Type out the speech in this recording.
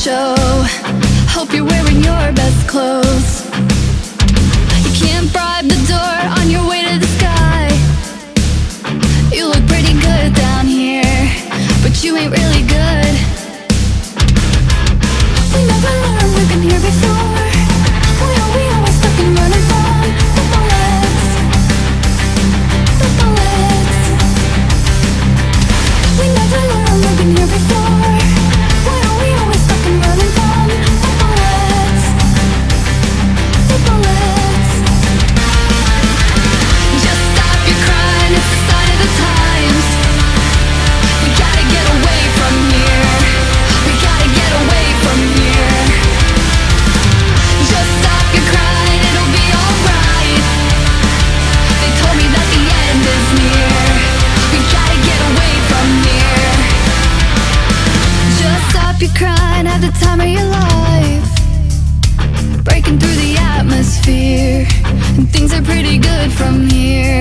show. Hope you're wearing your best clothes. pretty good from here.